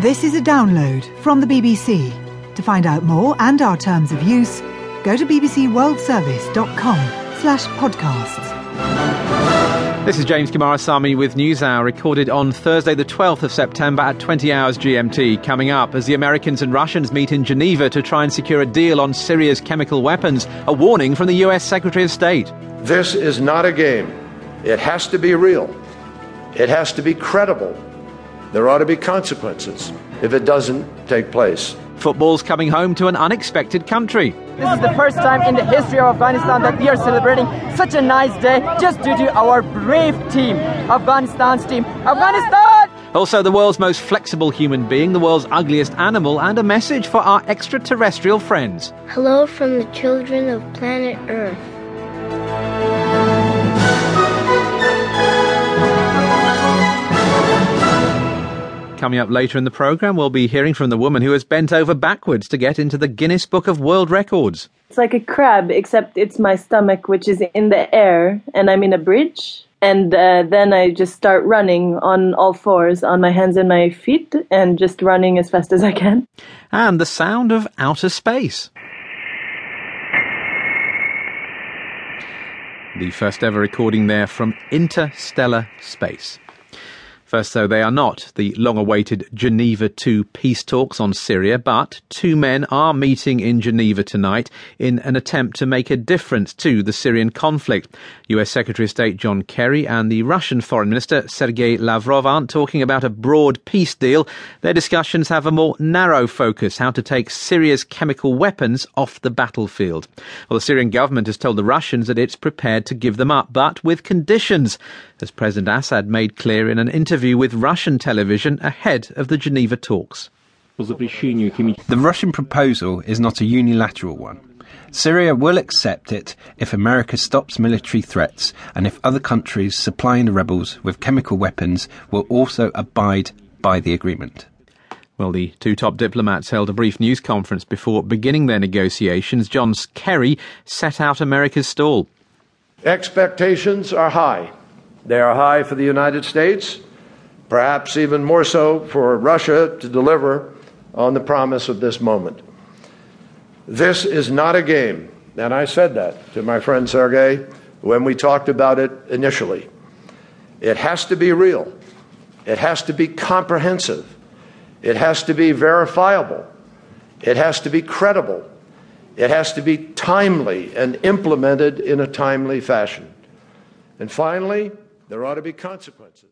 This is a download from the BBC. To find out more and our terms of use, go to bbcworldservice.com slash podcasts. This is James Coomarasamy with NewsHour, recorded on Thursday, the 12th of September at 20 hours GMT. Coming up, as the Americans and Russians meet in Geneva to try and secure a deal on Syria's chemical weapons, a warning from the US Secretary of State. This is not a game. It has to be real, it has to be credible. There ought to be consequences if it doesn't take place. Football's coming home to an unexpected country. This is the first time in the history of Afghanistan that we are celebrating such a nice day just due to our brave team, Afghanistan's team. Afghanistan! Also, the world's most flexible human being, the world's ugliest animal, and a message for our extraterrestrial friends. Hello from the children of planet Earth. Coming up later in the programme, we'll be hearing from the woman who has bent over backwards to get into the Guinness Book of World Records. It's like a crab, except it's my stomach, which is in the air, and I'm in a bridge. And uh, then I just start running on all fours, on my hands and my feet, and just running as fast as I can. And the sound of outer space. The first ever recording there from interstellar space. First, though, they are not the long awaited Geneva II peace talks on Syria, but two men are meeting in Geneva tonight in an attempt to make a difference to the Syrian conflict. US Secretary of State John Kerry and the Russian Foreign Minister Sergei Lavrov aren't talking about a broad peace deal. Their discussions have a more narrow focus how to take Syria's chemical weapons off the battlefield. Well, the Syrian government has told the Russians that it's prepared to give them up, but with conditions, as President Assad made clear in an interview interview with Russian television ahead of the Geneva talks. The Russian proposal is not a unilateral one. Syria will accept it if America stops military threats and if other countries supplying the rebels with chemical weapons will also abide by the agreement. Well, the two top diplomats held a brief news conference before beginning their negotiations. John Kerry set out America's stall. Expectations are high. They are high for the United States perhaps even more so for Russia to deliver on the promise of this moment. This is not a game, and I said that to my friend Sergei when we talked about it initially. It has to be real, it has to be comprehensive, it has to be verifiable, it has to be credible, it has to be timely and implemented in a timely fashion. And finally, there ought to be consequences.